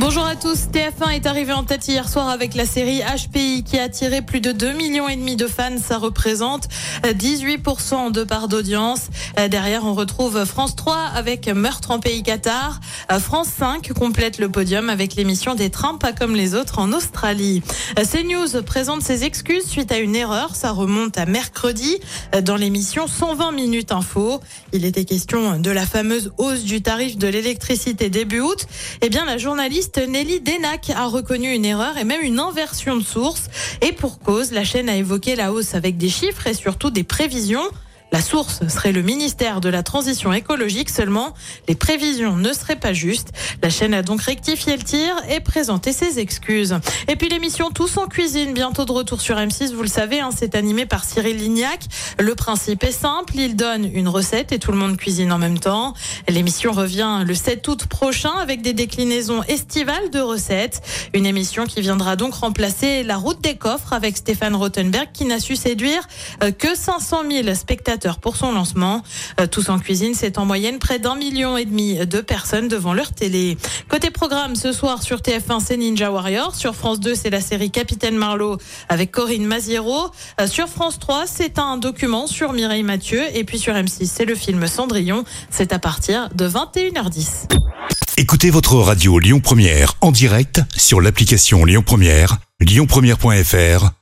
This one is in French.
Bonjour à tous. TF1 est arrivé en tête hier soir avec la série HPI qui a attiré plus de 2 millions et demi de fans. Ça représente 18% de part d'audience. Derrière, on retrouve France 3 avec Meurtre en pays Qatar. France 5 complète le podium avec l'émission des trains pas comme les autres en Australie. CNews présente ses excuses suite à une erreur. Ça remonte à mercredi dans l'émission 120 minutes info. Il était question de la fameuse hausse du tarif de l'électricité début août. Eh bien, la journaliste Nelly Denac a reconnu une erreur et même une inversion de source. Et pour cause, la chaîne a évoqué la hausse avec des chiffres et surtout des prévisions. La source serait le ministère de la Transition écologique seulement. Les prévisions ne seraient pas justes. La chaîne a donc rectifié le tir et présenté ses excuses. Et puis l'émission Tous en cuisine, bientôt de retour sur M6, vous le savez, hein, c'est animé par Cyril Lignac. Le principe est simple, il donne une recette et tout le monde cuisine en même temps. L'émission revient le 7 août prochain avec des déclinaisons estivales de recettes. Une émission qui viendra donc remplacer La route des coffres avec Stéphane Rothenberg qui n'a su séduire euh, que 500 000 spectateurs pour son lancement. Euh, Tous en cuisine, c'est en moyenne près d'un million et demi de personnes devant leur télé. Côté programme, ce soir sur TF1, c'est Ninja Warrior. Sur France 2, c'est la série Capitaine Marlowe avec Corinne Maziero. Euh, Sur France 3, c'est un document sur Mireille Mathieu. Et puis sur M6, c'est le film Cendrillon. C'est à partir de 21h10. Écoutez votre radio Lyon Première en direct sur l'application Lyon Première, lyonpremière.fr